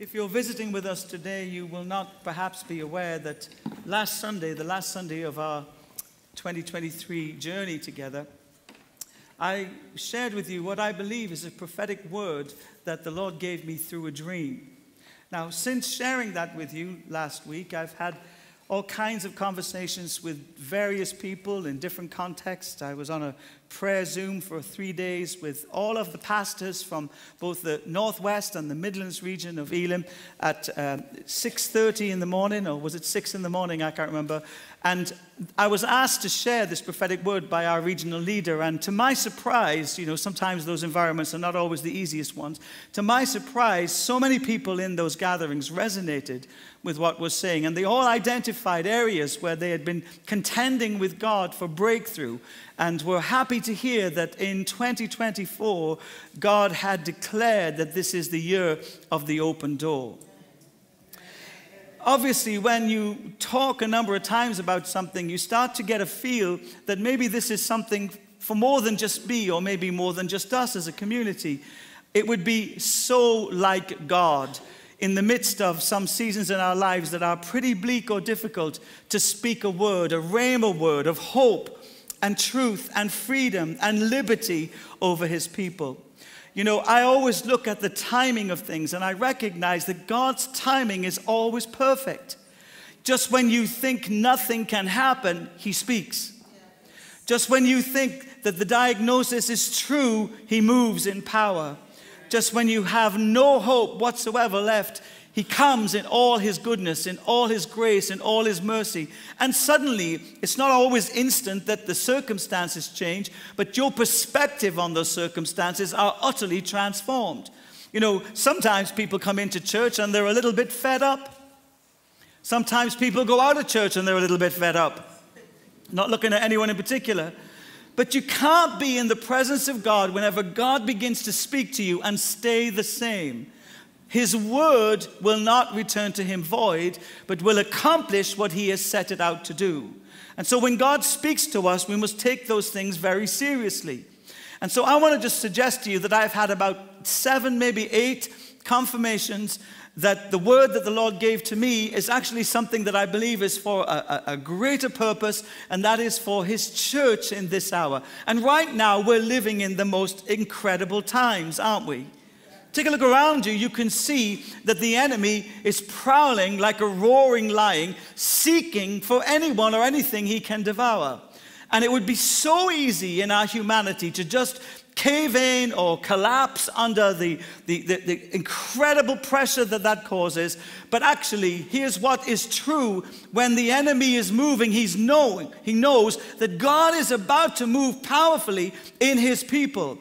If you're visiting with us today, you will not perhaps be aware that last Sunday, the last Sunday of our 2023 journey together, I shared with you what I believe is a prophetic word that the Lord gave me through a dream. Now, since sharing that with you last week, I've had all kinds of conversations with various people in different contexts. I was on a prayer Zoom for three days with all of the pastors from both the Northwest and the Midlands region of Elim at uh, 6.30 in the morning, or was it 6 in the morning? I can't remember. And I was asked to share this prophetic word by our regional leader. And to my surprise, you know, sometimes those environments are not always the easiest ones. To my surprise, so many people in those gatherings resonated with what was saying. And they all identified areas where they had been contending with God for breakthrough and were happy to hear that in 2024, God had declared that this is the year of the open door. Obviously, when you talk a number of times about something, you start to get a feel that maybe this is something for more than just me, or maybe more than just us as a community. It would be so like God in the midst of some seasons in our lives that are pretty bleak or difficult to speak a word, a rhema word of hope and truth and freedom and liberty over his people. You know, I always look at the timing of things and I recognize that God's timing is always perfect. Just when you think nothing can happen, he speaks. Just when you think that the diagnosis is true, he moves in power just when you have no hope whatsoever left, he comes in all his goodness, in all his grace, in all his mercy. And suddenly, it's not always instant that the circumstances change, but your perspective on those circumstances are utterly transformed. You know, sometimes people come into church and they're a little bit fed up. Sometimes people go out of church and they're a little bit fed up. Not looking at anyone in particular. But you can't be in the presence of God whenever God begins to speak to you and stay the same. His word will not return to him void, but will accomplish what he has set it out to do. And so when God speaks to us, we must take those things very seriously. And so I want to just suggest to you that I've had about seven, maybe eight confirmations that the word that the Lord gave to me is actually something that I believe is for a, a, a, greater purpose, and that is for His church in this hour. And right now, we're living in the most incredible times, aren't we? Take a look around you, you can see that the enemy is prowling like a roaring lion, seeking for anyone or anything he can devour. And it would be so easy in our humanity to just cave in or collapse under the, the, the, the, incredible pressure that that causes. But actually, here's what is true when the enemy is moving, he's knowing, he knows that God is about to move powerfully in his people.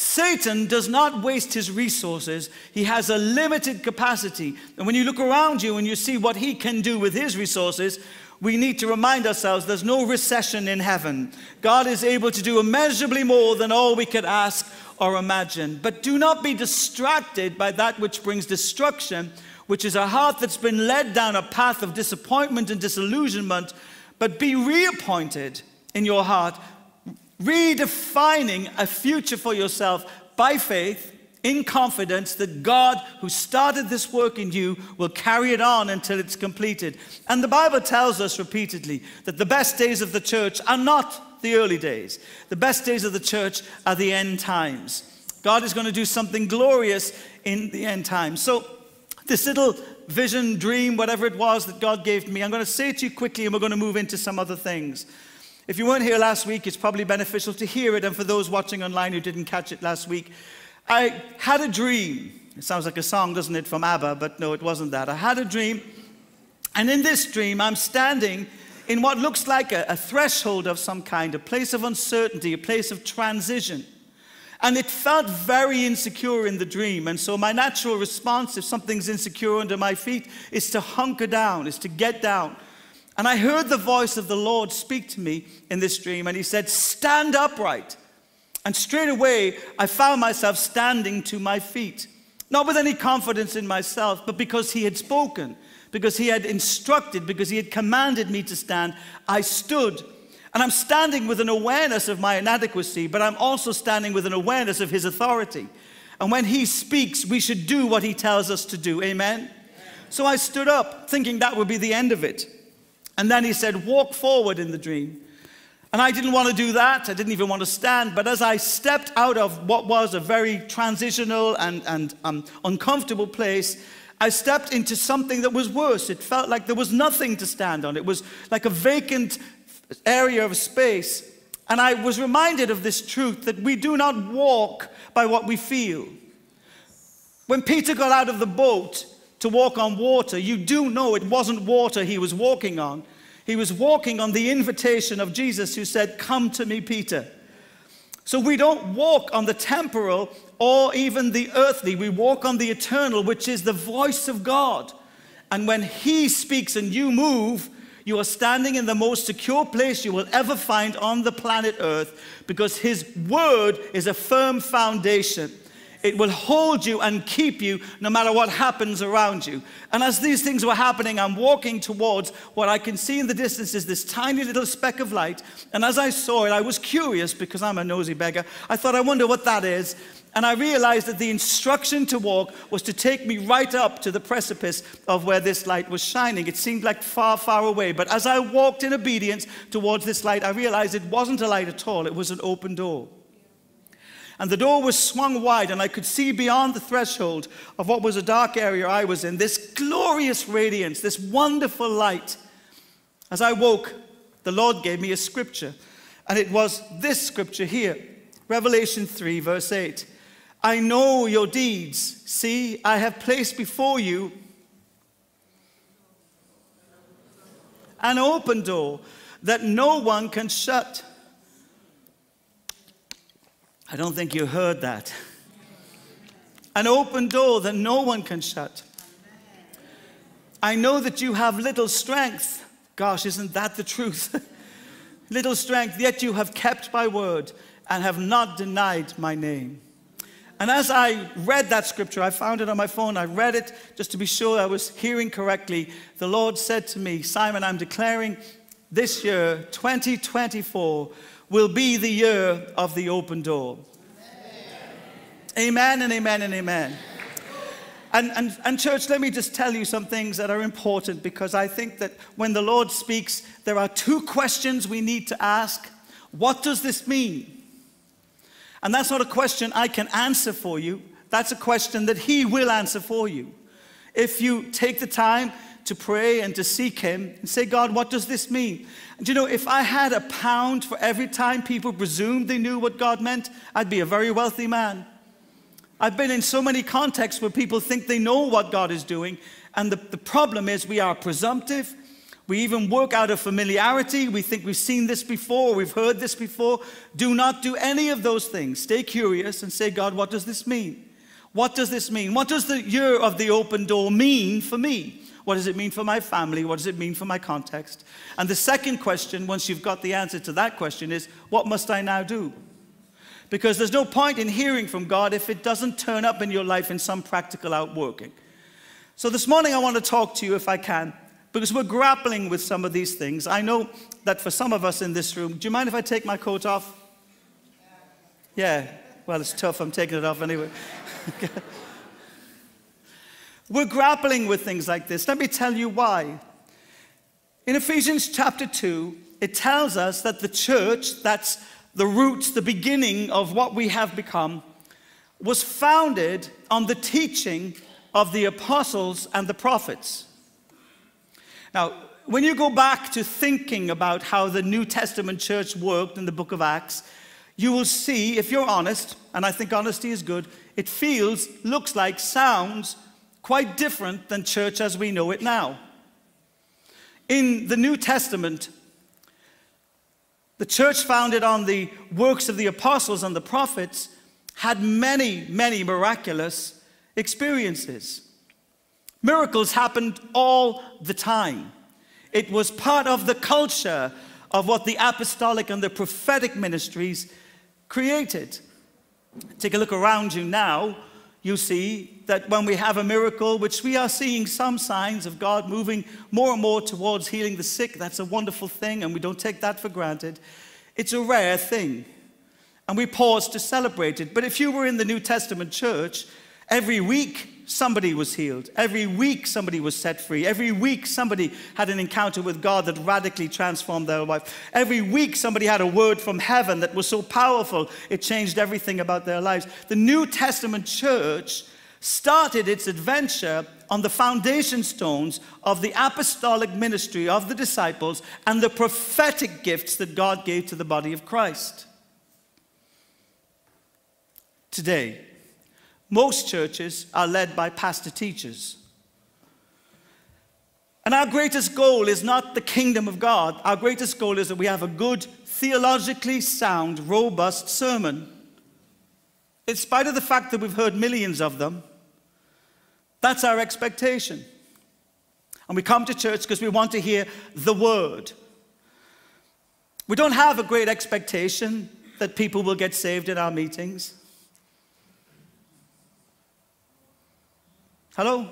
Satan does not waste his resources. He has a limited capacity. And when you look around you and you see what he can do with his resources, we need to remind ourselves there's no recession in heaven. God is able to do immeasurably more than all we could ask or imagine. But do not be distracted by that which brings destruction, which is a heart that's been led down a path of disappointment and disillusionment, but be reappointed in your heart, redefining a future for yourself by faith in confidence that God, who started this work in you, will carry it on until it's completed. And the Bible tells us repeatedly that the best days of the church are not the early days, the best days of the church are the end times. God is going to do something glorious in the end times. So, this little vision, dream, whatever it was that God gave me, I'm going to say it to you quickly and we're going to move into some other things. If you weren't here last week, it's probably beneficial to hear it. And for those watching online who didn't catch it last week, I had a dream. It sounds like a song, doesn't it, from ABBA, but no, it wasn't that. I had a dream, and in this dream, I'm standing in what looks like a, a threshold of some kind, a place of uncertainty, a place of transition. And it felt very insecure in the dream. And so, my natural response, if something's insecure under my feet, is to hunker down, is to get down. And I heard the voice of the Lord speak to me in this dream, and He said, Stand upright. And straight away, I found myself standing to my feet, not with any confidence in myself, but because he had spoken, because he had instructed, because he had commanded me to stand. I stood. And I'm standing with an awareness of my inadequacy, but I'm also standing with an awareness of his authority. And when He speaks, we should do what He tells us to do. Amen? So I stood up, thinking that would be the end of it. And then He said, Walk forward in the dream. And I didn't want to do that. I didn't even want to stand. But as I stepped out of what was a very transitional and, and um, uncomfortable place, I stepped into something that was worse. It felt like there was nothing to stand on. It was like a vacant area of space. And I was reminded of this truth that we do not walk by what we feel. When Peter got out of the boat to walk on water, you do know it wasn't water he was walking on. He was walking on the invitation of Jesus, who said, Come to me, Peter. So we don't walk on the temporal or even the earthly, we walk on the eternal, which is the voice of God. And when He speaks and you move, you are standing in the most secure place you will ever find on the planet Earth because His word is a firm foundation. It will hold you and keep you no matter what happens around you. And as these things were happening, I'm walking towards what I can see in the distance is this tiny little speck of light. And as I saw it, I was curious because I'm a nosy beggar. I thought, I wonder what that is. And I realized that the instruction to walk was to take me right up to the precipice of where this light was shining. It seemed like far, far away. But as I walked in obedience towards this light, I realized it wasn't a light at all, it was an open door. And the door was swung wide, and I could see beyond the threshold of what was a dark area I was in this glorious radiance, this wonderful light. As I woke, the Lord gave me a scripture, and it was this scripture here Revelation 3, verse 8. I know your deeds. See, I have placed before you an open door that no one can shut. I don't think you heard that. An open door that no one can shut. I know that you have little strength. Gosh, isn't that the truth? little strength, yet you have kept my word and have not denied my name. And as I read that scripture, I found it on my phone. I read it just to be sure I was hearing correctly. The Lord said to me, Simon, I'm declaring this year, 2024, will be the year of the open door. Amen, amen and amen and amen. And, and, and, church, let me just tell you some things that are important because I think that when the Lord speaks, there are two questions we need to ask. What does this mean? And that's not a question I can answer for you, that's a question that He will answer for you. If you take the time to pray and to seek Him and say, God, what does this mean? And you know, if I had a pound for every time people presumed they knew what God meant, I'd be a very wealthy man. I've been in so many contexts where people think they know what God is doing, and the, the problem is we are presumptive. We even work out of familiarity. We think we've seen this before, we've heard this before. Do not do any of those things. Stay curious and say, God, what does this mean? What does this mean? What does the year of the open door mean for me? What does it mean for my family? What does it mean for my context? And the second question, once you've got the answer to that question, is what must I now do? Because there's no point in hearing from God if it doesn't turn up in your life in some practical outworking. So this morning I want to talk to you, if I can, because we're grappling with some of these things. I know that for some of us in this room, do you mind if I take my coat off? Yeah, well, it's tough. I'm taking it off anyway. we're grappling with things like this. Let me tell you why. In Ephesians chapter 2, it tells us that the church, that's the roots, the beginning of what we have become, was founded on the teaching of the apostles and the prophets. Now, when you go back to thinking about how the New Testament church worked in the book of Acts, you will see, if you're honest, and I think honesty is good, it feels, looks like, sounds quite different than church as we know it now. In the New Testament, the church founded on the works of the apostles and the prophets had many, many miraculous experiences. Miracles happened all the time. It was part of the culture of what the apostolic and the prophetic ministries created. Take a look around you now. You see that when we have a miracle, which we are seeing some signs of God moving more and more towards healing the sick, that's a wonderful thing, and we don't take that for granted. It's a rare thing. and we pause to celebrate it. But if you were in the New Testament church, every week somebody was healed. Every week somebody was set free. Every week somebody had an encounter with God that radically transformed their life. Every week somebody had a word from heaven that was so powerful it changed everything about their lives. The New Testament church started its adventure on the foundation stones of the apostolic ministry of the disciples and the prophetic gifts that God gave to the body of Christ. Today, most churches are led by pastor teachers. And our greatest goal is not the kingdom of God. Our greatest goal is that we have a good, theologically sound, robust sermon. In spite of the fact that we've heard millions of them, that's our expectation. And we come to church because we want to hear the word. We don't have a great expectation that people will get saved in our meetings. Hello?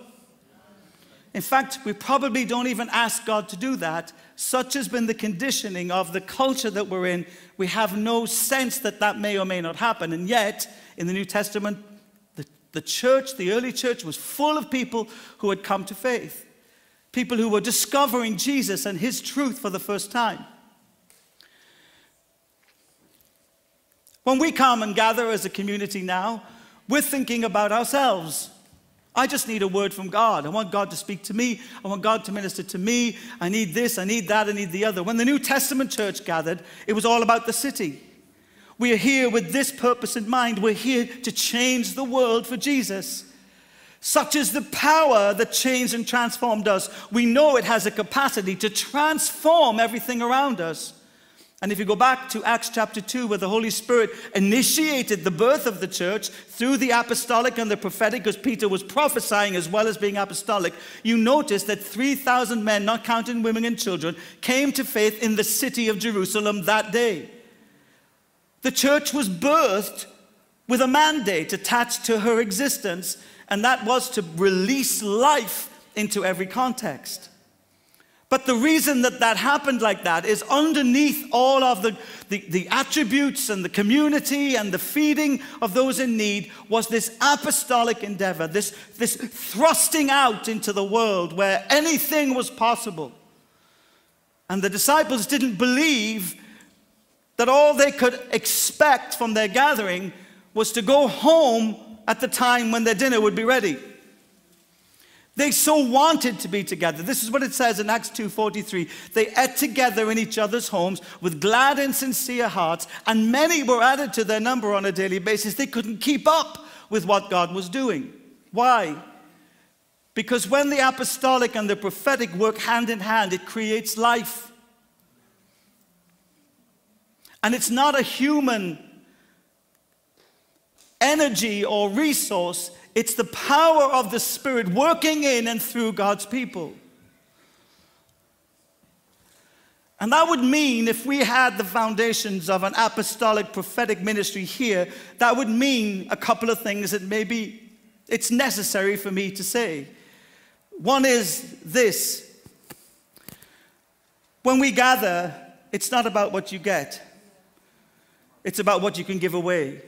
In fact, we probably don't even ask God to do that. Such has been the conditioning of the culture that we're in. We have no sense that that may or may not happen. And yet, in the New Testament, the, church, the early church, was full of people who had come to faith, people who were discovering Jesus and his truth for the first time. When we come and gather as a community now, we're thinking about ourselves. I just need a word from God. I want God to speak to me. I want God to minister to me. I need this, I need that, I need the other. When the New Testament church gathered, it was all about the city. We are here with this purpose in mind. We're here to change the world for Jesus. Such is the power that changed and transformed us. We know it has a capacity to transform everything around us. And if you go back to Acts chapter 2, where the Holy Spirit initiated the birth of the church through the apostolic and the prophetic, because Peter was prophesying as well as being apostolic, you notice that 3,000 men, not counting women and children, came to faith in the city of Jerusalem that day. The church was birthed with a mandate attached to her existence, and that was to release life into every context. But the reason that that happened like that is underneath all of the, the, the, attributes and the community and the feeding of those in need was this apostolic endeavor, this, this thrusting out into the world where anything was possible. And the disciples didn't believe that all they could expect from their gathering was to go home at the time when their dinner would be ready. They so wanted to be together. This is what it says in Acts 2:43. They ate together in each other's homes with glad and sincere hearts, and many were added to their number on a daily basis. They couldn't keep up with what God was doing. Why? Because when the apostolic and the prophetic work hand in hand, it creates life. And it's not a human energy or resource, it's the power of the Spirit working in and through God's people. And that would mean if we had the foundations of an apostolic prophetic ministry here, that would mean a couple of things that maybe it's necessary for me to say. One is this when we gather, it's not about what you get, it's about what you can give away.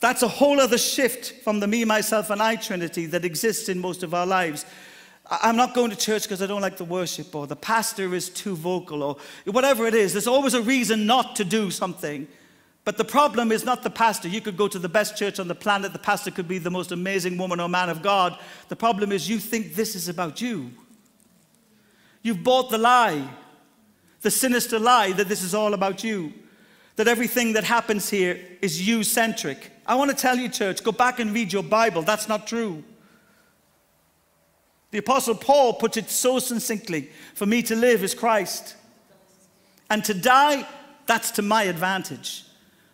That's a whole other shift from the me, myself, and I trinity that exists in most of our lives. I'm not going to church because I don't like the worship, or the pastor is too vocal, or whatever it is. There's always a reason not to do something. But the problem is not the pastor. You could go to the best church on the planet, the pastor could be the most amazing woman or man of God. The problem is you think this is about you. You've bought the lie, the sinister lie that this is all about you, that everything that happens here is you centric. I want to tell you, church, go back and read your Bible. That's not true. The Apostle Paul puts it so succinctly for me to live is Christ, and to die, that's to my advantage.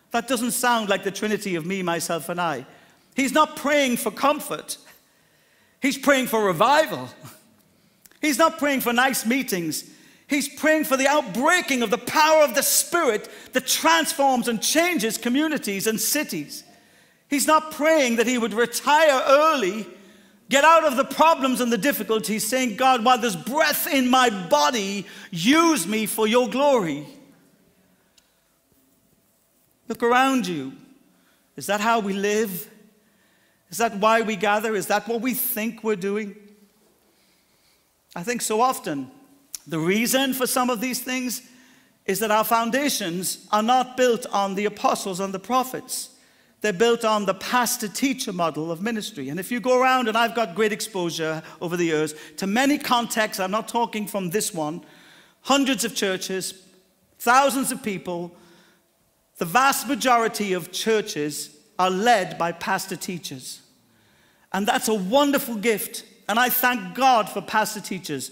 That doesn't sound like the Trinity of me, myself, and I. He's not praying for comfort, he's praying for revival. He's not praying for nice meetings. He's praying for the outbreaking of the power of the Spirit that transforms and changes communities and cities. He's not praying that he would retire early, get out of the problems and the difficulties, saying, God, while there's breath in my body, use me for your glory. Look around you. Is that how we live? Is that why we gather? Is that what we think we're doing? I think so often the reason for some of these things is that our foundations are not built on the apostles and the prophets. They're built on the pastor teacher model of ministry. And if you go around, and I've got great exposure over the years to many contexts, I'm not talking from this one, hundreds of churches, thousands of people, the vast majority of churches are led by pastor teachers. And that's a wonderful gift. And I thank God for pastor teachers.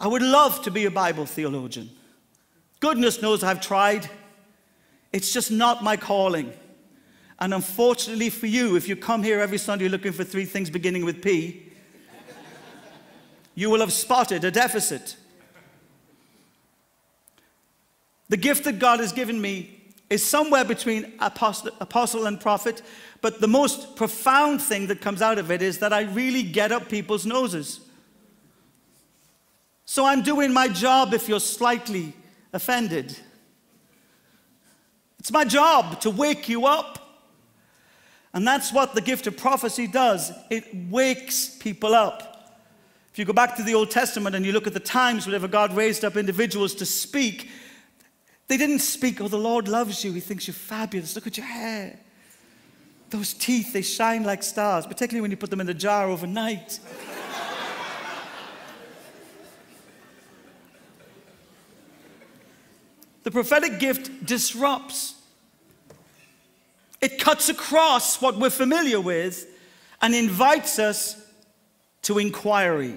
I would love to be a Bible theologian. Goodness knows I've tried. It's just not my calling. And unfortunately for you, if you come here every Sunday looking for three things beginning with P, you will have spotted a deficit. The gift that God has given me is somewhere between apostle, apostle, and prophet, but the most profound thing that comes out of it is that I really get up people's noses. So I'm doing my job if you're slightly offended. It's my job to wake you up. And that's what the gift of prophecy does it wakes people up. If you go back to the Old Testament and you look at the times whenever God raised up individuals to speak, they didn't speak, Oh, the Lord loves you. He thinks you're fabulous. Look at your hair. Those teeth, they shine like stars, particularly when you put them in the jar overnight. The prophetic gift disrupts. It cuts across what we're familiar with and invites us to inquiry.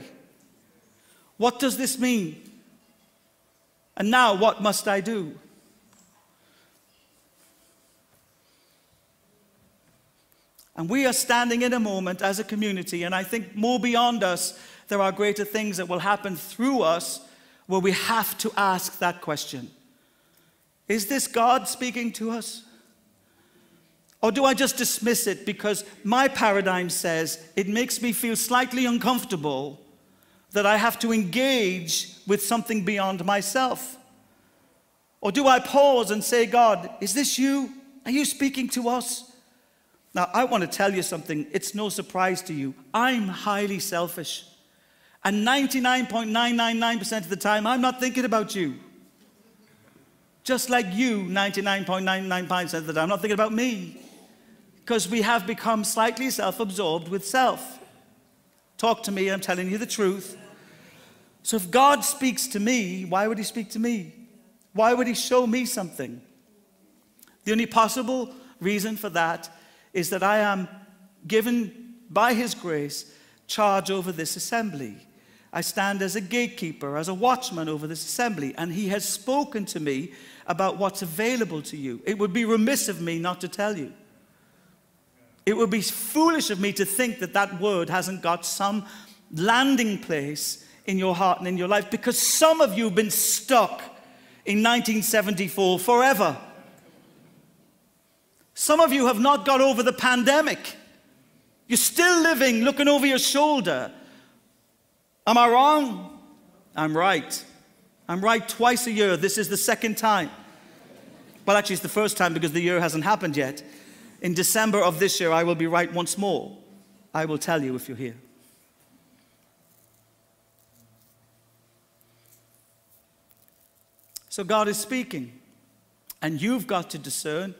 What does this mean? And now, what must I do? And we are standing in a moment as a community, and I think more beyond us, there are greater things that will happen through us where we have to ask that question. Is this God speaking to us? Or do I just dismiss it because my paradigm says it makes me feel slightly uncomfortable that I have to engage with something beyond myself? Or do I pause and say, God, is this you? Are you speaking to us? Now, I want to tell you something. It's no surprise to you. I'm highly selfish. And 99.999% of the time, I'm not thinking about you. Just like you, 99.99% of the I'm not thinking about me. Because we have become slightly self absorbed with self. Talk to me, I'm telling you the truth. So if God speaks to me, why would He speak to me? Why would He show me something? The only possible reason for that is that I am given by His grace charge over this assembly. I stand as a gatekeeper, as a watchman over this assembly, and He has spoken to me about what's available to you. It would be remiss of me not to tell you. It would be foolish of me to think that that word hasn't got some landing place in your heart and in your life because some of you have been stuck in 1974 forever. Some of you have not got over the pandemic. You're still living looking over your shoulder. Am I wrong? I'm right. I'm right twice a year. This is the second time. Well, actually, it's the first time because the year hasn't happened yet. In December of this year, I will be right once more. I will tell you if you're here. So God is speaking, and you've got to discern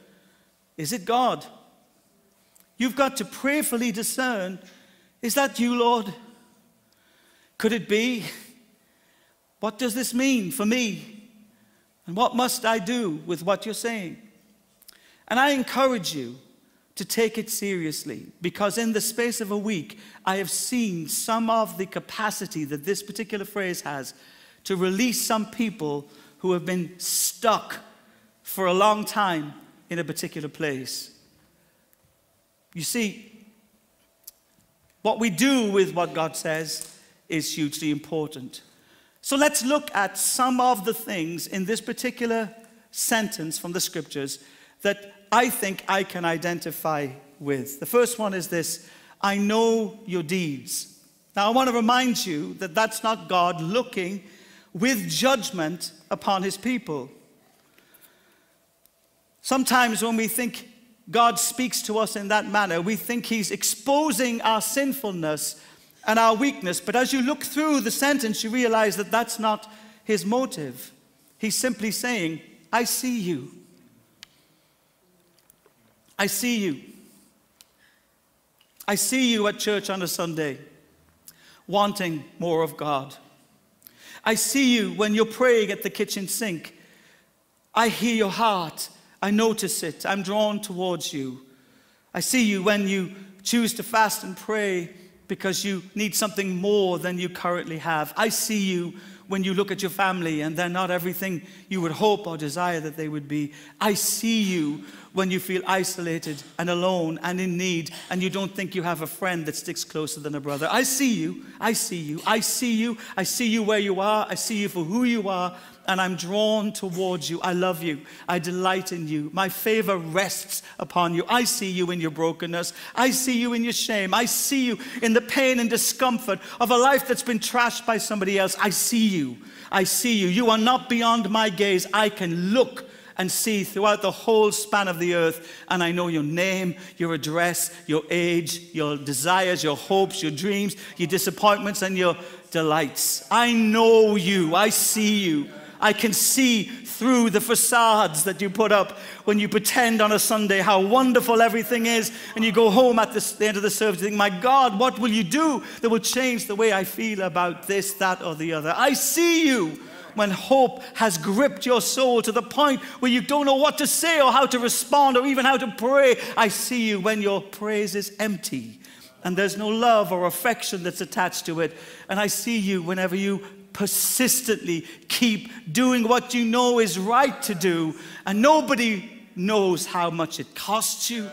is it God? You've got to prayerfully discern is that you, Lord? Could it be what does this mean for me? And what must I do with what you're saying? And I encourage you to take it seriously because in the space of a week, I have seen some of the capacity that this particular phrase has to release some people who have been stuck for a long time in a particular place. You see, what we do with what God says is hugely important. So let's look at some of the things in this particular sentence from the scriptures that I think I can identify with. The first one is this I know your deeds. Now, I want to remind you that that's not God looking with judgment upon his people. Sometimes when we think God speaks to us in that manner, we think He's exposing our sinfulness and our weakness. But as you look through the sentence, you realize that that's not His motive. He's simply saying, I see you. I see you. I see you at church on a Sunday, wanting more of God. I see you when you're praying at the kitchen sink. I hear your heart. I notice it. I'm drawn towards you. I see you when you choose to fast and pray because you need something more than you currently have. I see you when you look at your family and they're not everything you would hope or desire that they would be. I see you when you feel isolated and alone and in need and you don't think you have a friend that sticks closer than a brother. I see you. I see you. I see you. I see you where you are. I see you for who you are and I'm drawn towards you. I love you. I delight in you. My favor rests upon you. I see you in your brokenness. I see you in your shame. I see you in the pain and discomfort of a life that's been trashed by somebody else. I see you. I see you. You are not beyond my gaze. I can look and see throughout the whole span of the earth. And I know your name, your address, your age, your desires, your hopes, your dreams, your disappointments, and your delights. I know you. I see you. I can see through the facades that you put up when you pretend on a Sunday how wonderful everything is, and you go home at the end of the service and think, My God, what will you do that will change the way I feel about this, that, or the other? I see you when hope has gripped your soul to the point where you don't know what to say or how to respond or even how to pray. I see you when your praise is empty and there's no love or affection that's attached to it. And I see you whenever you persistently keep doing what you know is right to do, and nobody knows how much it costs you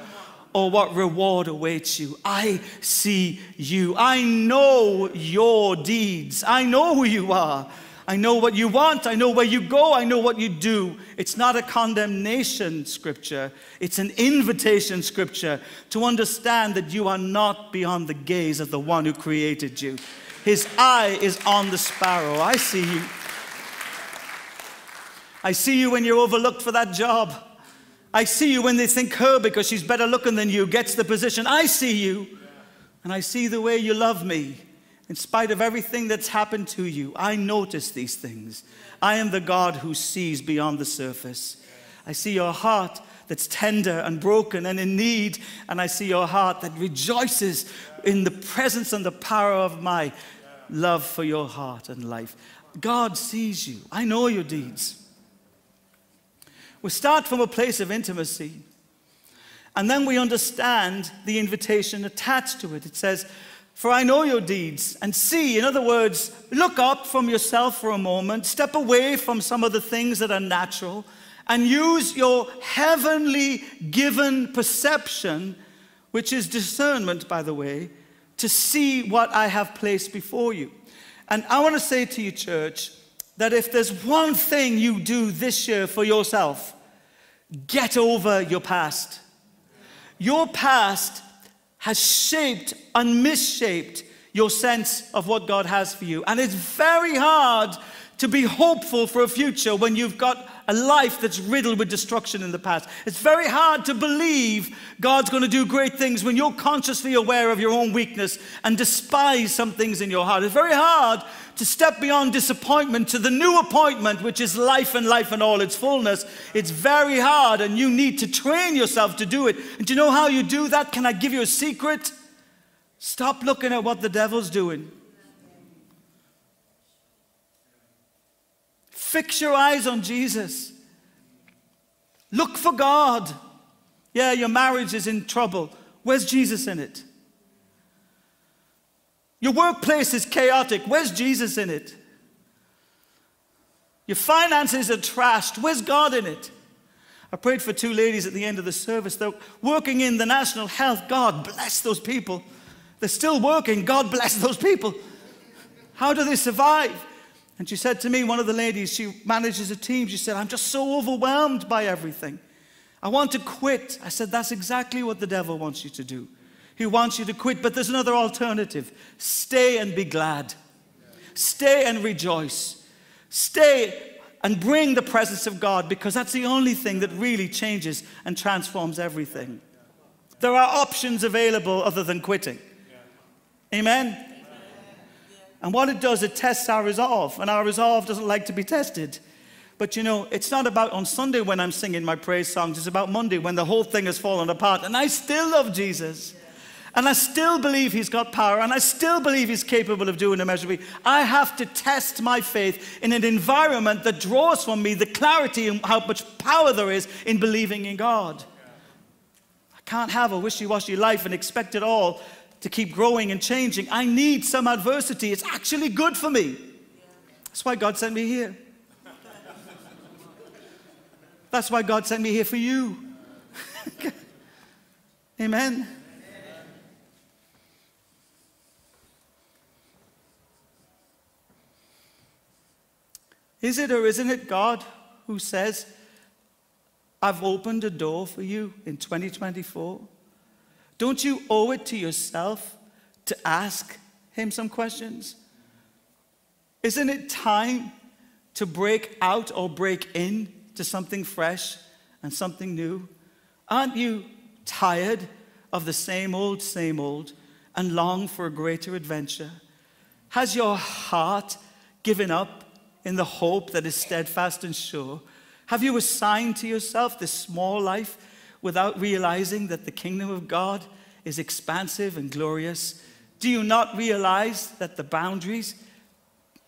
or what reward awaits you. I see you. I know your deeds. I know who you are. I know what you want. I know where you go. I know what you do. It's not a condemnation scripture, it's an invitation scripture to understand that you are not beyond the gaze of the one who created you. His eye is on the sparrow. I see you. I see you when you're overlooked for that job. I see you when they think her, because she's better looking than you, gets the position. I see you. And I see the way you love me. In spite of everything that's happened to you, I notice these things. I am the God who sees beyond the surface. I see your heart that's tender and broken and in need, and I see your heart that rejoices in the presence and the power of my love for your heart and life. God sees you. I know your deeds. We start from a place of intimacy, and then we understand the invitation attached to it. It says, For I know your deeds, and see, in other words, look up from yourself for a moment, step away from some of the things that are natural, and use your heavenly given perception, which is discernment, by the way, to see what I have placed before you. And I want to say to you, church, that if there's one thing you do this year for yourself, get over your past. Your past has shaped and misshaped your sense of what God has for you. And it's very hard to be hopeful for a future when you've got a life that's riddled with destruction in the past. It's very hard to believe God's going to do great things when you're consciously aware of your own weakness and despise some things in your heart. It's very hard to step beyond disappointment to the new appointment, which is life and life in all its fullness. It's very hard, and you need to train yourself to do it. And do you know how you do that? Can I give you a secret? Stop looking at what the devil's doing. Fix your eyes on Jesus. Look for God. Yeah, your marriage is in trouble. Where's Jesus in it? Your workplace is chaotic. Where's Jesus in it? Your finances are trashed. Where's God in it? I prayed for two ladies at the end of the service. They're working in the national health. God bless those people. They're still working. God bless those people. How do they survive? And she said to me, one of the ladies, she manages a team, she said, I'm just so overwhelmed by everything. I want to quit. I said, That's exactly what the devil wants you to do. He wants you to quit, but there's another alternative stay and be glad, stay and rejoice, stay and bring the presence of God because that's the only thing that really changes and transforms everything. There are options available other than quitting. Amen? And what it does, it tests our resolve, and our resolve doesn't like to be tested. But you know, it's not about on Sunday when I'm singing my praise songs, it's about Monday when the whole thing has fallen apart, and I still love Jesus. And I still believe he's got power, and I still believe he's capable of doing immeasurably. I have to test my faith in an environment that draws from me the clarity and how much power there is in believing in God. I can't have a wishy washy life and expect it all to keep growing and changing. I need some adversity. It's actually good for me. That's why God sent me here. That's why God sent me here for you. Amen. Is it or isn't it God who says, I've opened a door for you in 2024? Don't you owe it to yourself to ask Him some questions? Isn't it time to break out or break in to something fresh and something new? Aren't you tired of the same old, same old and long for a greater adventure? Has your heart given up in the hope that is steadfast and sure? Have you assigned to yourself this small life without realizing that the kingdom of God is expansive and glorious? Do you not realize that the boundaries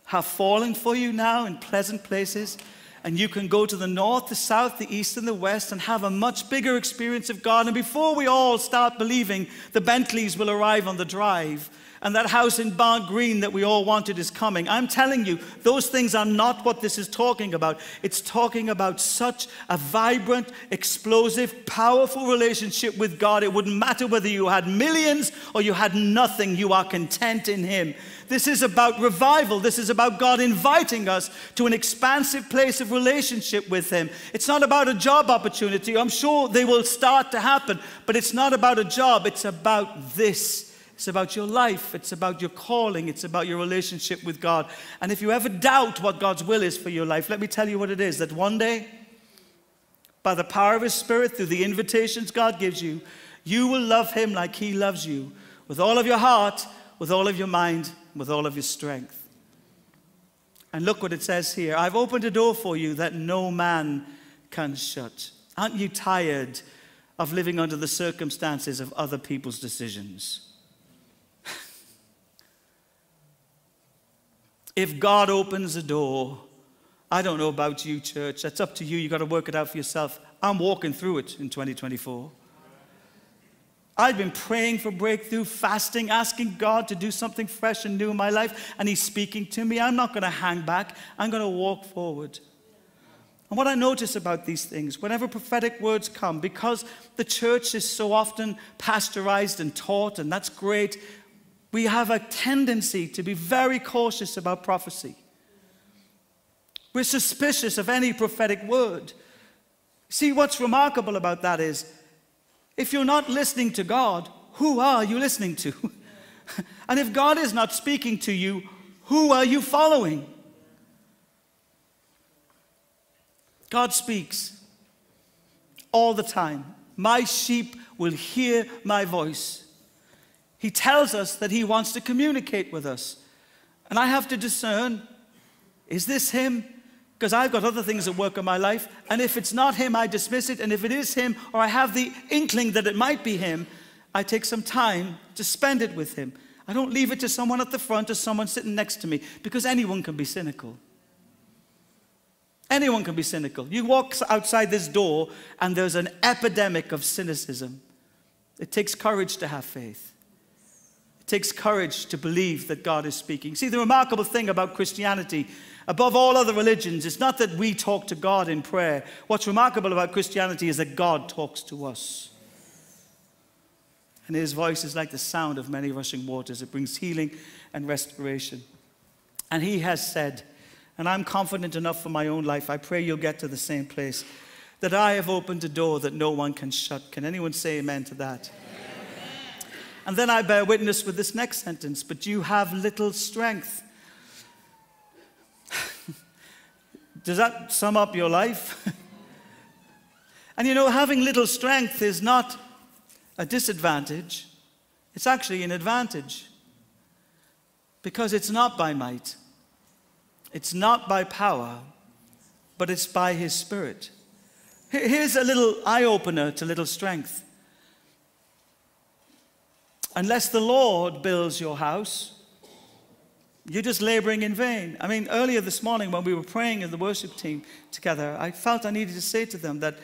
have fallen for you now in pleasant places? And you can go to the north, the south, the east, and the west and have a much bigger experience of God. And before we all start believing the Bentleys will arrive on the drive, and that house in Barnt Green that we all wanted is coming. I'm telling you, those things are not what this is talking about. It's talking about such a vibrant, explosive, powerful relationship with God. It wouldn't matter whether you had millions or you had nothing, you are content in Him. This is about revival. This is about God inviting us to an expansive place of relationship with Him. It's not about a job opportunity. I'm sure they will start to happen, but it's not about a job. It's about this it's about your life. It's about your calling. It's about your relationship with God. And if you ever doubt what God's will is for your life, let me tell you what it is that one day, by the power of His Spirit, through the invitations God gives you, you will love Him like He loves you with all of your heart, with all of your mind, with all of your strength. And look what it says here I've opened a door for you that no man can shut. Aren't you tired of living under the circumstances of other people's decisions? If God opens a door, I don't know about you, church. That's up to you. You've got to work it out for yourself. I'm walking through it in 2024. I've been praying for breakthrough, fasting, asking God to do something fresh and new in my life, and He's speaking to me. I'm not going to hang back, I'm going to walk forward. And what I notice about these things, whenever prophetic words come, because the church is so often pasteurized and taught, and that's great, we have a tendency to be very cautious about prophecy. We're suspicious of any prophetic word. See, what's remarkable about that is if you're not listening to God, who are you listening to? and if God is not speaking to you, who are you following? God speaks all the time. My sheep will hear my voice. He tells us that He wants to communicate with us. And I have to discern is this Him? Because I've got other things that work in my life. And if it's not Him, I dismiss it. And if it is Him, or I have the inkling that it might be Him, I take some time to spend it with Him. I don't leave it to someone at the front or someone sitting next to me because anyone can be cynical. Anyone can be cynical. You walk outside this door and there's an epidemic of cynicism. It takes courage to have faith. It takes courage to believe that God is speaking. See, the remarkable thing about Christianity, above all other religions, is not that we talk to God in prayer. What's remarkable about Christianity is that God talks to us. And his voice is like the sound of many rushing waters. It brings healing and restoration. And he has said, and I'm confident enough for my own life, I pray you'll get to the same place, that I have opened a door that no one can shut. Can anyone say amen to that? And then I bear witness with this next sentence, but you have little strength. Does that sum up your life? and you know, having little strength is not a disadvantage, it's actually an advantage. Because it's not by might, it's not by power, but it's by His Spirit. Here's a little eye opener to little strength. Unless the Lord builds your house, you're just laboring in vain. I mean, earlier this morning when we were praying as the worship team together, I felt I needed to say to them that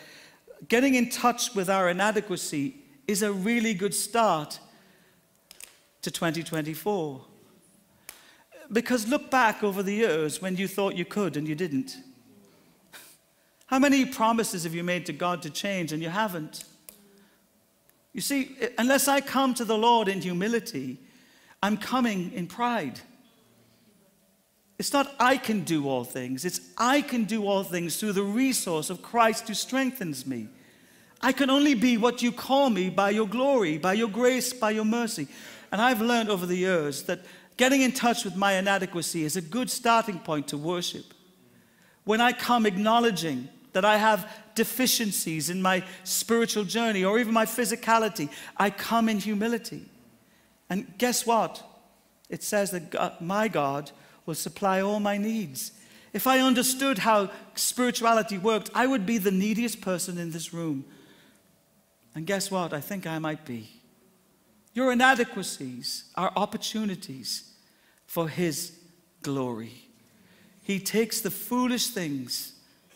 getting in touch with our inadequacy is a really good start to 2024. Because look back over the years when you thought you could and you didn't. How many promises have you made to God to change and you haven't? You see, unless I come to the Lord in humility, I'm coming in pride. It's not I can do all things, it's I can do all things through the resource of Christ who strengthens me. I can only be what you call me by your glory, by your grace, by your mercy. And I've learned over the years that getting in touch with my inadequacy is a good starting point to worship. When I come acknowledging that I have deficiencies in my spiritual journey or even my physicality, I come in humility. And guess what? It says that God, my God will supply all my needs. If I understood how spirituality worked, I would be the neediest person in this room. And guess what? I think I might be. Your inadequacies are opportunities for His glory. He takes the foolish things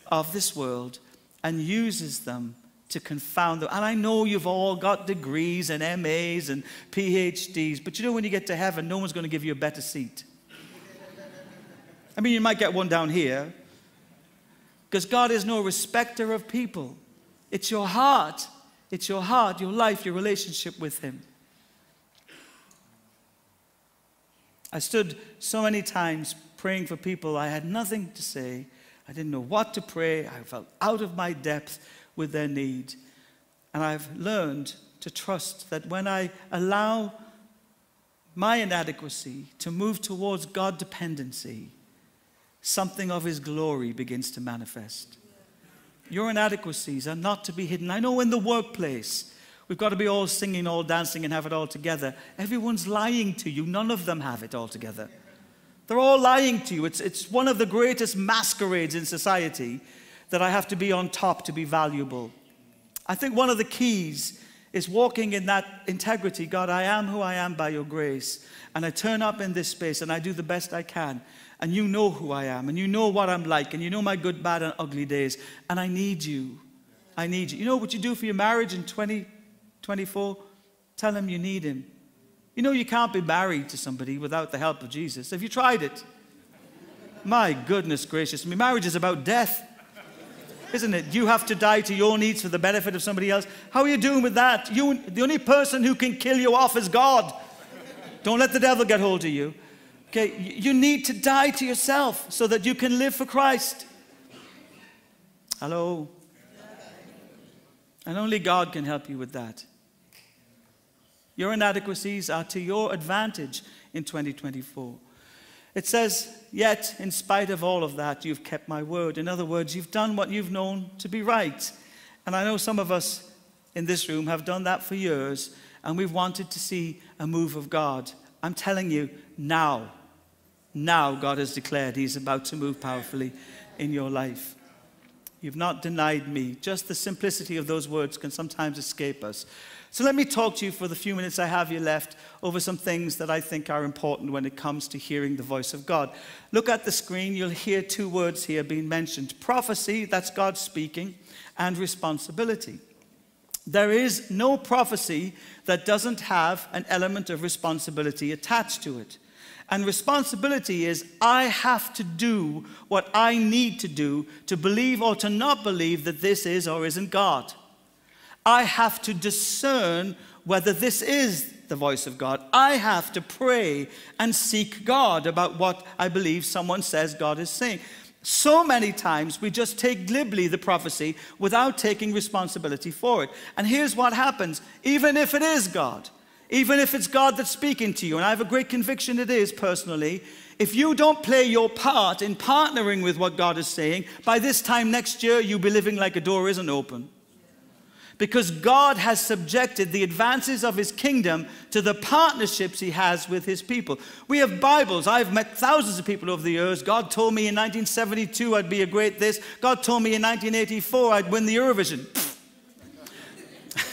of this world and uses them to confound them. And I know you've all got degrees and MAs and PhDs, but you know when you get to heaven, no one's going to give you a better seat. I mean, you might get one down here because God is no respecter of people. It's your heart, it's your heart, your life, your relationship with Him. I stood so many times praying for people. I had nothing to say. I didn't know what to pray. I felt out of my depth with their need. And I've learned to trust that when I allow my inadequacy to move towards God dependency, something of his glory begins to manifest. Your inadequacies are not to be hidden. I know in the workplace, we've got to be all singing, all dancing, and have it all together. Everyone's lying to you. None of them have it all together. They're all lying to you. It's, it's one of the greatest masquerades in society that I have to be on top to be valuable. I think one of the keys is walking in that integrity. God, I am who I am by your grace. And I turn up in this space and I do the best I can and you know who I am, and you know what I'm like, and you know my good, bad, and ugly days, and I need you. I need you. You know what you do for your marriage in 2024? Tell him you need him. You know you can't be married to somebody without the help of Jesus. Have you tried it? My goodness gracious me, marriage is about death. Isn't it? You have to die to your needs for the benefit of somebody else. How are you doing with that? You, the only person who can kill you off is God. Don't let the devil get hold of you. Okay, you need to die to yourself so that you can live for Christ. Hello? And only God can help you with that. Your inadequacies are to your advantage in 2024. It says, Yet, in spite of all of that, you've kept my word. In other words, you've done what you've known to be right. And I know some of us in this room have done that for years, and we've wanted to see a move of God. I'm telling you, now now God has declared He's about to move powerfully in your life. You've not denied me. Just the simplicity of those words can sometimes escape us. So let me talk to you for the few minutes I have you left over some things that I think are important when it comes to hearing the voice of God. Look at the screen, you'll hear two words here being mentioned prophecy, that's God speaking, and responsibility. There is no prophecy that doesn't have an element of responsibility attached to it. And responsibility is I have to do what I need to do to believe or to not believe that this is or isn't God. I have to discern whether this is the voice of God. I have to pray and seek God about what I believe someone says God is saying. So many times we just take glibly the prophecy without taking responsibility for it. And here's what happens even if it is God, even if it's God that's speaking to you, and I have a great conviction it is personally, if you don't play your part in partnering with what God is saying, by this time next year, you'll be living like a door isn't open. Because God has subjected the advances of his kingdom to the partnerships he has with his people. We have Bibles. I've met thousands of people over the years. God told me in 1972 I'd be a great this. God told me in 1984 I'd win the Eurovision.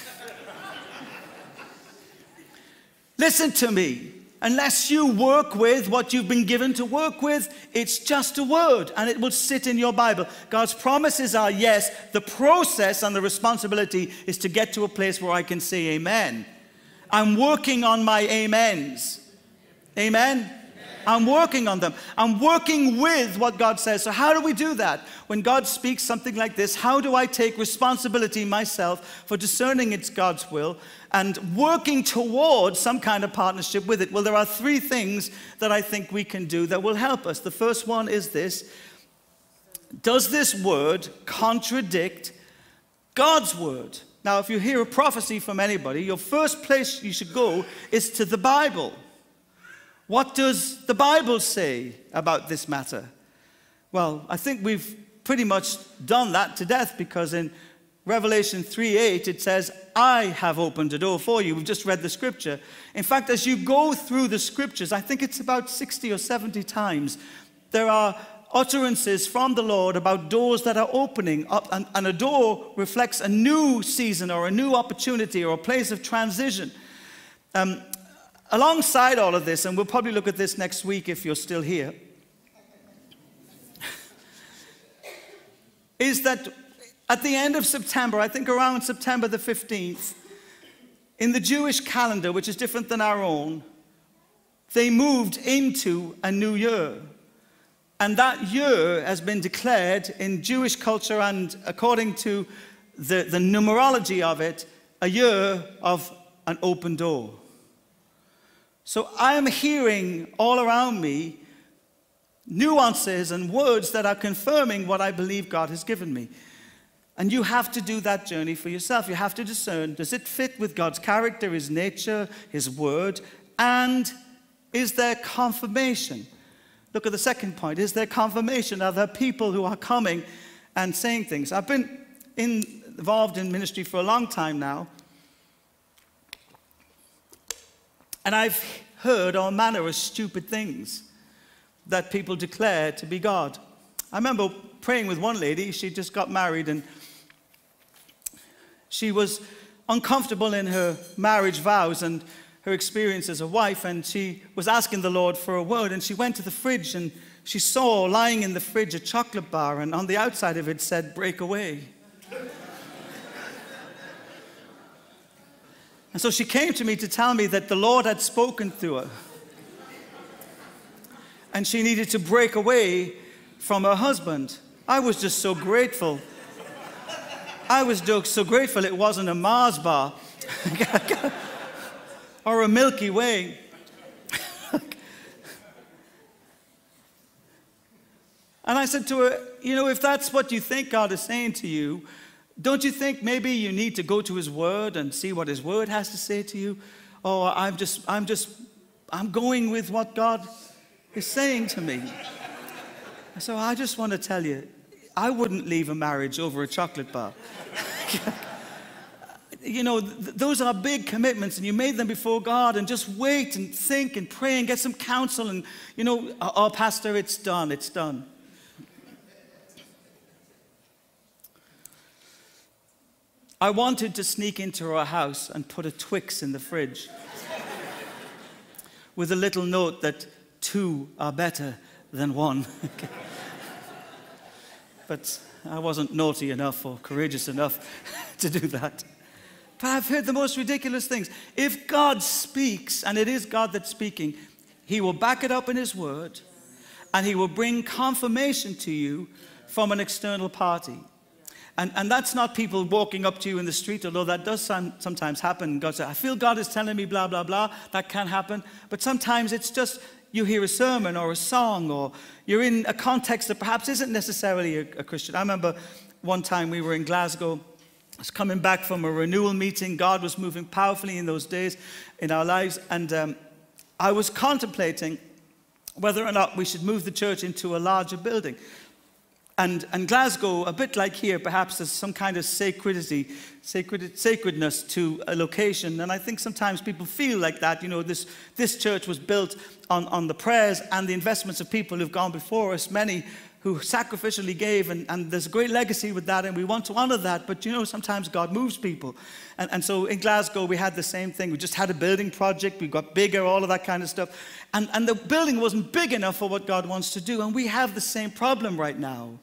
Listen to me. Unless you work with what you've been given to work with, it's just a word and it will sit in your Bible. God's promises are yes. The process and the responsibility is to get to a place where I can say amen. I'm working on my amens. Amen? I'm working on them. I'm working with what God says. So, how do we do that? When God speaks something like this, how do I take responsibility myself for discerning it's God's will and working towards some kind of partnership with it? Well, there are three things that I think we can do that will help us. The first one is this Does this word contradict God's word? Now, if you hear a prophecy from anybody, your first place you should go is to the Bible. What does the Bible say about this matter? Well, I think we've pretty much done that to death because in Revelation 3:8 it says, "I have opened a door for you." We've just read the scripture. In fact, as you go through the scriptures, I think it's about 60 or 70 times, there are utterances from the Lord about doors that are opening up, and, and a door reflects a new season or a new opportunity or a place of transition. Um, Alongside all of this, and we'll probably look at this next week if you're still here, is that at the end of September, I think around September the 15th, in the Jewish calendar, which is different than our own, they moved into a new year. And that year has been declared in Jewish culture and according to the, the numerology of it, a year of an open door. So I am hearing all around me nuances and words that are confirming what I believe God has given me. And you have to do that journey for yourself. You have to discern does it fit with God's character, His nature, His word? And is there confirmation? Look at the second point. Is there confirmation? Are there people who are coming and saying things? I've been in, involved in ministry for a long time now. And I've heard all manner of stupid things that people declare to be God. I remember praying with one lady, she just got married and she was uncomfortable in her marriage vows and her experience as a wife, and she was asking the Lord for a word. And she went to the fridge and she saw lying in the fridge a chocolate bar, and on the outside of it said, Break away. And so she came to me to tell me that the Lord had spoken to her. And she needed to break away from her husband. I was just so grateful. I was so grateful it wasn't a Mars bar or a Milky Way. and I said to her, You know, if that's what you think God is saying to you, don't you think maybe you need to go to his word and see what his word has to say to you? Or I'm just, I'm just, I'm going with what God is saying to me. So I just want to tell you, I wouldn't leave a marriage over a chocolate bar. you know, th- those are big commitments, and you made them before God, and just wait and think and pray and get some counsel. And, you know, uh, oh, Pastor, it's done, it's done. I wanted to sneak into her house and put a Twix in the fridge with a little note that two are better than one. but I wasn't naughty enough or courageous enough to do that. But I've heard the most ridiculous things. If God speaks, and it is God that's speaking, He will back it up in His word and He will bring confirmation to you from an external party. And, and that's not people walking up to you in the street, although that does sometimes happen. God says, I feel God is telling me blah, blah, blah. That can happen. But sometimes it's just you hear a sermon or a song, or you're in a context that perhaps isn't necessarily a, a Christian. I remember one time we were in Glasgow I was coming back from a renewal meeting. God was moving powerfully in those days in our lives. And um, I was contemplating whether or not we should move the church into a larger building. And, and Glasgow, a bit like here, perhaps there's some kind of sacredity, sacred, sacredness to a location. And I think sometimes people feel like that. You know, this, this church was built on, on the prayers and the investments of people who've gone before us, many who sacrificially gave, and, and there's a great legacy with that, and we want to honor that. But you know, sometimes God moves people. And, and so in Glasgow, we had the same thing. We just had a building project, we got bigger, all of that kind of stuff. And, and the building wasn't big enough for what God wants to do. And we have the same problem right now.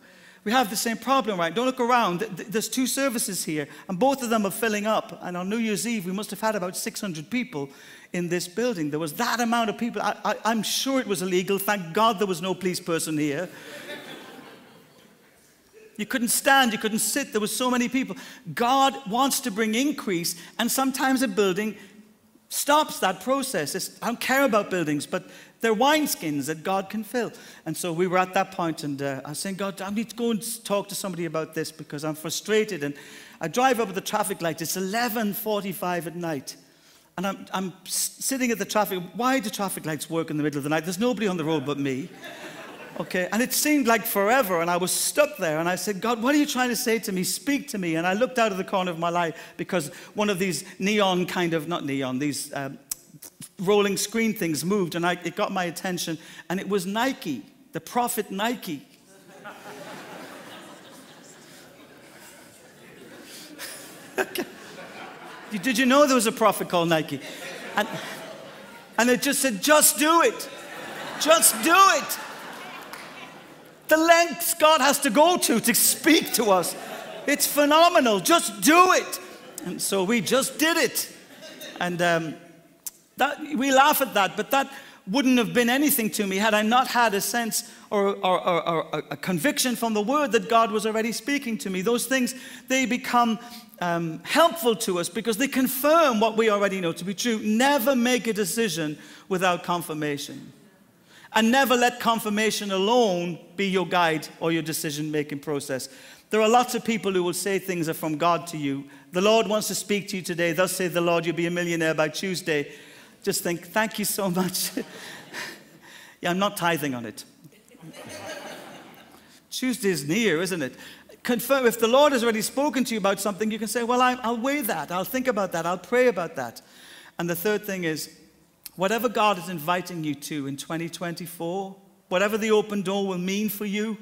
We have the same problem, right? Don't look around. There's two services here, and both of them are filling up. And on New Year's Eve, we must have had about 600 people in this building. There was that amount of people. I, am sure it was illegal. Thank God there was no police person here. You couldn't stand, you couldn't sit. There were so many people. God wants to bring increase, and sometimes a building stops that process. It's, I don't care about buildings, but they're wineskins that God can fill. And so we were at that point, and uh, I was saying, God, I need to go and talk to somebody about this because I'm frustrated. And I drive up at the traffic light. It's 11:45 at night. And I'm, I'm sitting at the traffic. Why do traffic lights work in the middle of the night? There's nobody on the road but me. Okay, and it seemed like forever, and I was stuck there. And I said, God, what are you trying to say to me? Speak to me. And I looked out of the corner of my eye because one of these neon kind of, not neon, these um, rolling screen things moved, and I, it got my attention. And it was Nike, the prophet Nike. Did you know there was a prophet called Nike? And, and it just said, just do it. Just do it the lengths God has to go to to speak to us. It's phenomenal. Just do it. And so we just did it. And um, that, we laugh at that, but that wouldn't have been anything to me had I not had a sense or, or, or, or a conviction from the word that God was already speaking to me. Those things, they become um, helpful to us because they confirm what we already know to be true. Never make a decision without confirmation. And never let confirmation alone be your guide or your decision making process. There are lots of people who will say things are from God to you. The Lord wants to speak to you today. Thus say the Lord, you'll be a millionaire by Tuesday. Just think, thank you so much. yeah, I'm not tithing on it. Tuesday's near, isn't it? Confirm, if the Lord has already spoken to you about something, you can say, Well, I'll weigh that. I'll think about that. I'll pray about that. And the third thing is, Whatever God is inviting you to in 2024, whatever the open door will mean for you,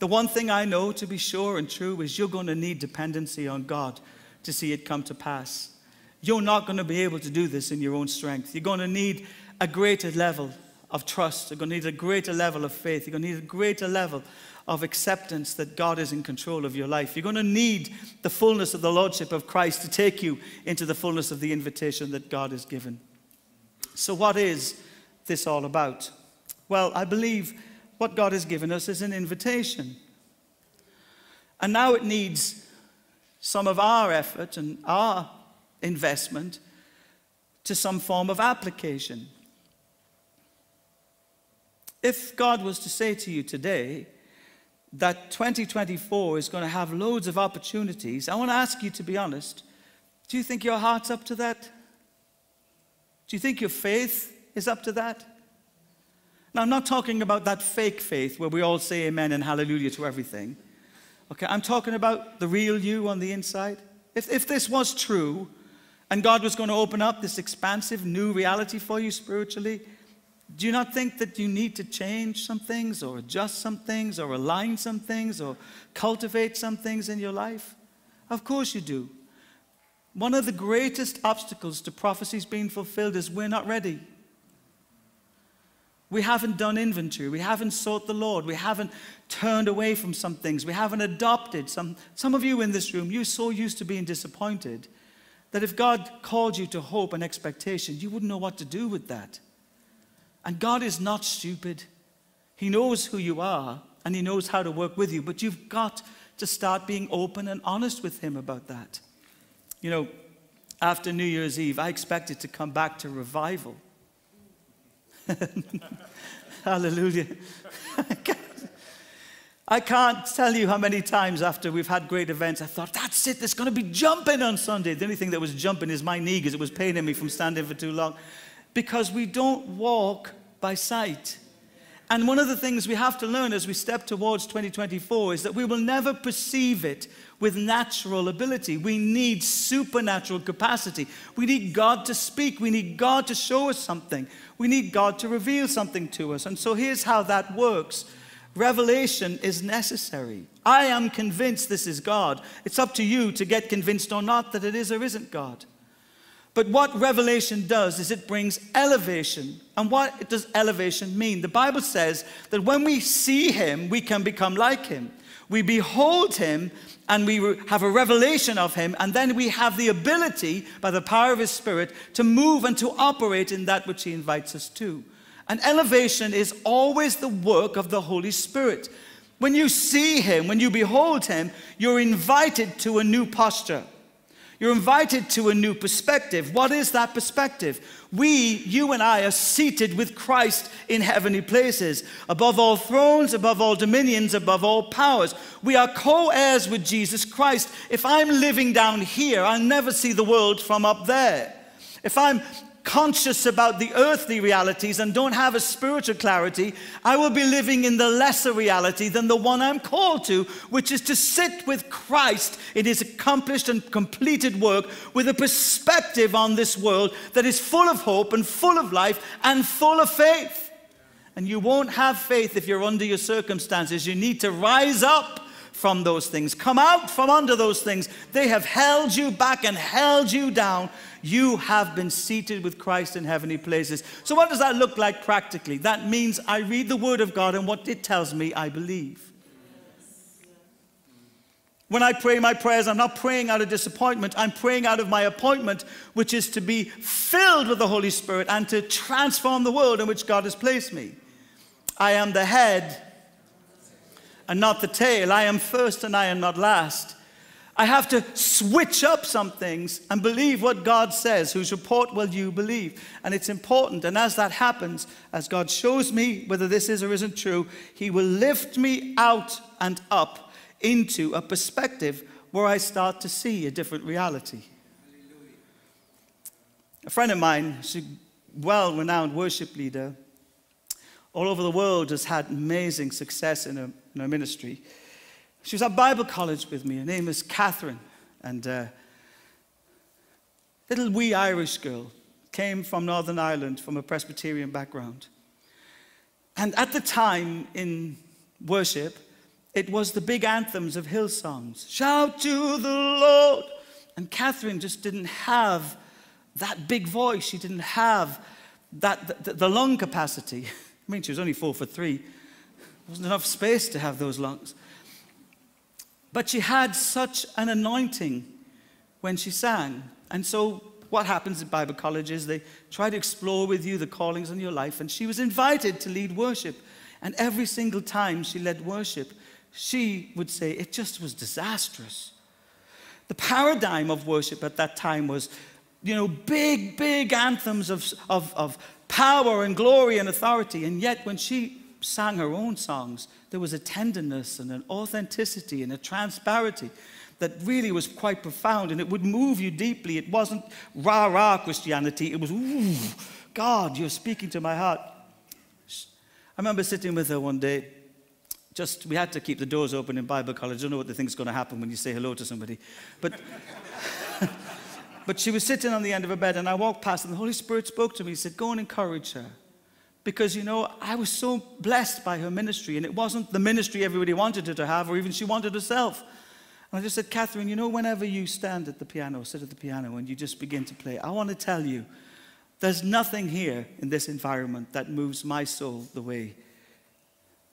the one thing I know to be sure and true is you're going to need dependency on God to see it come to pass. You're not going to be able to do this in your own strength. You're going to need a greater level of trust. You're going to need a greater level of faith. You're going to need a greater level of acceptance that God is in control of your life. You're going to need the fullness of the Lordship of Christ to take you into the fullness of the invitation that God has given. So, what is this all about? Well, I believe what God has given us is an invitation. And now it needs some of our effort and our investment to some form of application. If God was to say to you today that 2024 is going to have loads of opportunities, I want to ask you to be honest. Do you think your heart's up to that? Do you think your faith is up to that? Now, I'm not talking about that fake faith where we all say amen and hallelujah to everything. Okay, I'm talking about the real you on the inside. If, if this was true and God was going to open up this expansive new reality for you spiritually, do you not think that you need to change some things or adjust some things or align some things or cultivate some things in your life? Of course you do. One of the greatest obstacles to prophecies being fulfilled is we're not ready. We haven't done inventory. We haven't sought the Lord. We haven't turned away from some things. We haven't adopted some. Some of you in this room, you're so used to being disappointed that if God called you to hope and expectation, you wouldn't know what to do with that. And God is not stupid. He knows who you are and He knows how to work with you, but you've got to start being open and honest with Him about that. You know, after New Year's Eve, I expected to come back to revival. Hallelujah. I can't tell you how many times after we've had great events, I thought, that's it, there's going to be jumping on Sunday. The only thing that was jumping is my knee because it was paining me from standing for too long. Because we don't walk by sight. And one of the things we have to learn as we step towards 2024 is that we will never perceive it with natural ability. We need supernatural capacity. We need God to speak. We need God to show us something. We need God to reveal something to us. And so here's how that works revelation is necessary. I am convinced this is God. It's up to you to get convinced or not that it is or isn't God. But what revelation does is it brings elevation. And what does elevation mean? The Bible says that when we see him, we can become like him. We behold him and we have a revelation of him, and then we have the ability, by the power of his spirit, to move and to operate in that which he invites us to. And elevation is always the work of the Holy Spirit. When you see him, when you behold him, you're invited to a new posture. You're invited to a new perspective. What is that perspective? We, you and I, are seated with Christ in heavenly places, above all thrones, above all dominions, above all powers. We are co heirs with Jesus Christ. If I'm living down here, I'll never see the world from up there. If I'm conscious about the earthly realities and don't have a spiritual clarity, I will be living in the lesser reality than the one I'm called to, which is to sit with Christ in his accomplished and completed work with a perspective on this world that is full of hope and full of life and full of faith. And you won't have faith if you're under your circumstances. You need to rise up from those things. Come out from under those things. They have held you back and held you down. You have been seated with Christ in heavenly places. So, what does that look like practically? That means I read the Word of God and what it tells me, I believe. When I pray my prayers, I'm not praying out of disappointment. I'm praying out of my appointment, which is to be filled with the Holy Spirit and to transform the world in which God has placed me. I am the head and not the tail. I am first and I am not last. I have to switch up some things and believe what God says. Whose report will you believe? And it's important. And as that happens, as God shows me whether this is or isn't true, He will lift me out and up into a perspective where I start to see a different reality. A friend of mine, she's a well renowned worship leader, all over the world has had amazing success in her, in her ministry. She was at Bible college with me. Her name is Catherine. And uh, little wee Irish girl came from Northern Ireland from a Presbyterian background. And at the time in worship, it was the big anthems of Hillsongs. Shout to the Lord. And Catherine just didn't have that big voice. She didn't have that, the, the lung capacity. I mean, she was only four foot three. There wasn't enough space to have those lungs. But she had such an anointing when she sang. And so, what happens at Bible college is they try to explore with you the callings on your life. And she was invited to lead worship. And every single time she led worship, she would say it just was disastrous. The paradigm of worship at that time was, you know, big, big anthems of, of, of power and glory and authority. And yet, when she sang her own songs, there was a tenderness and an authenticity and a transparency that really was quite profound and it would move you deeply. It wasn't rah rah Christianity, it was, ooh, God, you're speaking to my heart. I remember sitting with her one day. Just, we had to keep the doors open in Bible college. I don't know what they think is going to happen when you say hello to somebody. But But she was sitting on the end of a bed, and I walked past, and the Holy Spirit spoke to me. He said, Go and encourage her. Because, you know, I was so blessed by her ministry, and it wasn't the ministry everybody wanted her to have, or even she wanted herself. And I just said, Catherine, you know, whenever you stand at the piano, sit at the piano, and you just begin to play, I want to tell you, there's nothing here in this environment that moves my soul the way.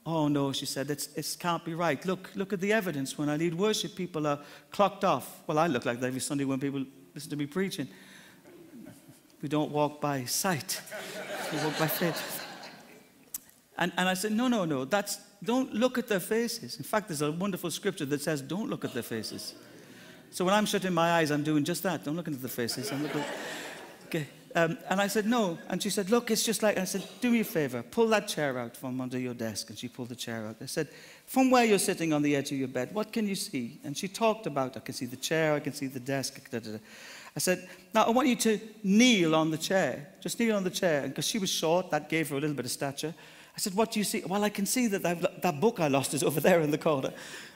Oh no, she said, it's, it can't be right. Look, look at the evidence. When I lead worship, people are clocked off. Well, I look like that every Sunday when people listen to me preaching. We don't walk by sight, we walk by faith. And, and I said, no, no, no, that's, don't look at their faces. In fact, there's a wonderful scripture that says, don't look at their faces. So when I'm shutting my eyes, I'm doing just that. Don't look into the faces. I'm looking, okay. um, and I said, no. And she said, look, it's just like, I said, do me a favor, pull that chair out from under your desk. And she pulled the chair out. I said, from where you're sitting on the edge of your bed, what can you see? And she talked about, I can see the chair, I can see the desk. Da, da, da. I said, now I want you to kneel on the chair. Just kneel on the chair. And because she was short, that gave her a little bit of stature. I said, what do you see? Well, I can see that that book I lost is over there in the corner.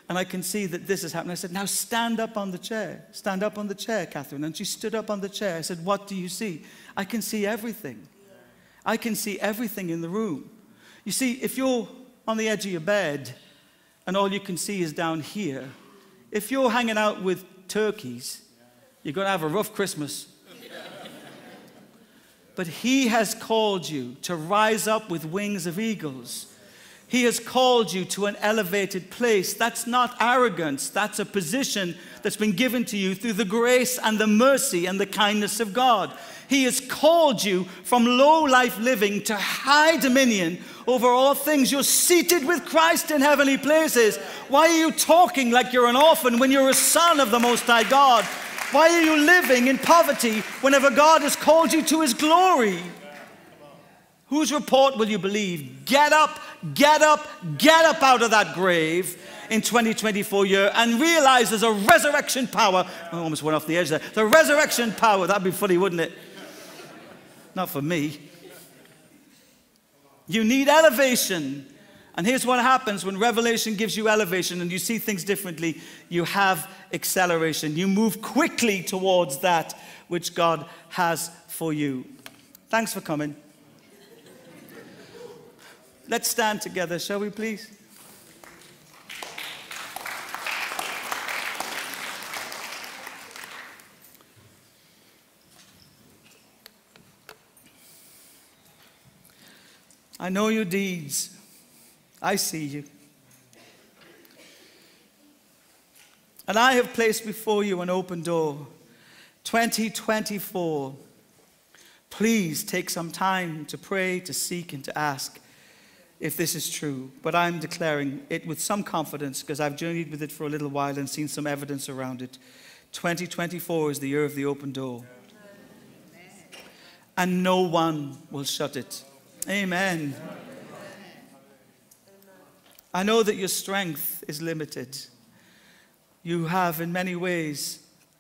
And I can see that this has happened. I said, now stand up on the chair. Stand up on the chair, Catherine. And she stood up on the chair. I said, what do you see? I can see everything. I can see everything in the room. You see, if you're on the edge of your bed and all you can see is down here, if you're hanging out with turkeys, you're going to have a rough Christmas. But He has called you to rise up with wings of eagles. He has called you to an elevated place. That's not arrogance, that's a position that's been given to you through the grace and the mercy and the kindness of God. He has called you from low life living to high dominion over all things. You're seated with Christ in heavenly places. Why are you talking like you're an orphan when you're a son of the Most High God? Why are you living in poverty whenever God has called you to his glory? Whose report will you believe? Get up, get up, get up out of that grave in 2024 year and realize there's a resurrection power. I almost went off the edge there. The resurrection power, that'd be funny, wouldn't it? Not for me. You need elevation. And here's what happens when revelation gives you elevation and you see things differently you have acceleration. You move quickly towards that which God has for you. Thanks for coming. Let's stand together, shall we please? I know your deeds. I see you. And I have placed before you an open door. 2024. Please take some time to pray, to seek, and to ask if this is true. But I'm declaring it with some confidence because I've journeyed with it for a little while and seen some evidence around it. 2024 is the year of the open door. And no one will shut it. Amen. I know that your strength is limited. You have, in many ways,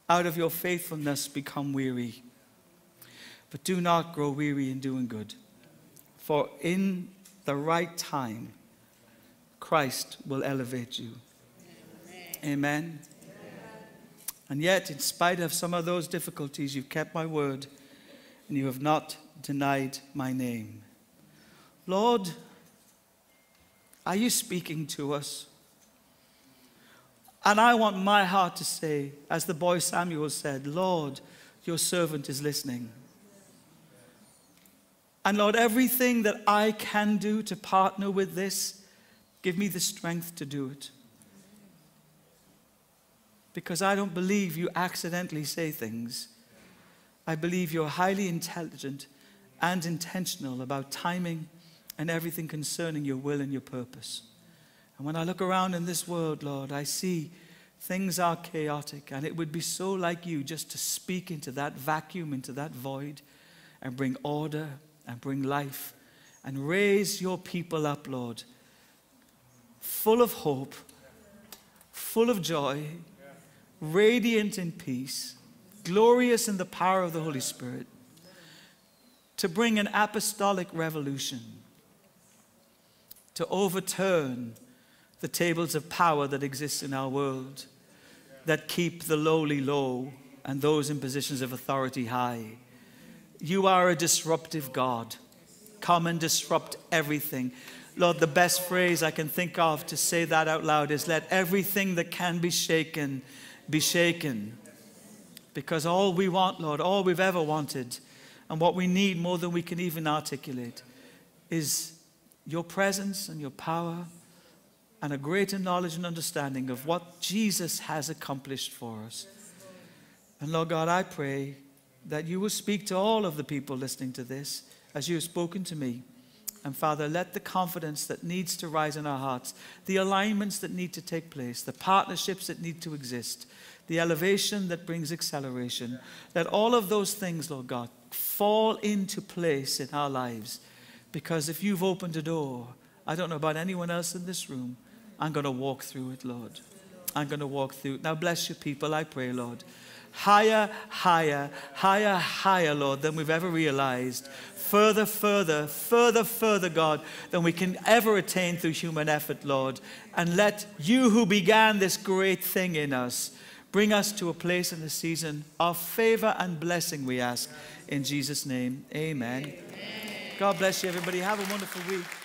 out of your faithfulness, become weary. But do not grow weary in doing good, for in the right time, Christ will elevate you. Amen. Amen. And yet, in spite of some of those difficulties, you've kept my word and you have not denied my name. Lord, are you speaking to us? And I want my heart to say, as the boy Samuel said, Lord, your servant is listening. And Lord, everything that I can do to partner with this, give me the strength to do it. Because I don't believe you accidentally say things. I believe you're highly intelligent and intentional about timing and everything concerning your will and your purpose. And when I look around in this world, Lord, I see things are chaotic, and it would be so like you just to speak into that vacuum, into that void, and bring order and bring life and raise your people up, Lord, full of hope, full of joy, radiant in peace, glorious in the power of the Holy Spirit, to bring an apostolic revolution to overturn the tables of power that exist in our world that keep the lowly low and those in positions of authority high. You are a disruptive God. Come and disrupt everything. Lord, the best phrase I can think of to say that out loud is let everything that can be shaken be shaken. Because all we want, Lord, all we've ever wanted, and what we need more than we can even articulate, is your presence and your power and a greater knowledge and understanding of what Jesus has accomplished for us. And Lord God, I pray that you will speak to all of the people listening to this as you have spoken to me. And Father, let the confidence that needs to rise in our hearts, the alignments that need to take place, the partnerships that need to exist, the elevation that brings acceleration, let all of those things, Lord God, fall into place in our lives. Because if you've opened a door, I don't know about anyone else in this room, I'm going to walk through it, Lord. I'm going to walk through. it. Now, bless your people, I pray, Lord. Higher, higher, higher, higher, Lord, than we've ever realized. Further, further, further, further, God, than we can ever attain through human effort, Lord. And let you who began this great thing in us bring us to a place in the season of favor and blessing, we ask. In Jesus' name, amen. amen. God bless you, everybody. Have a wonderful week.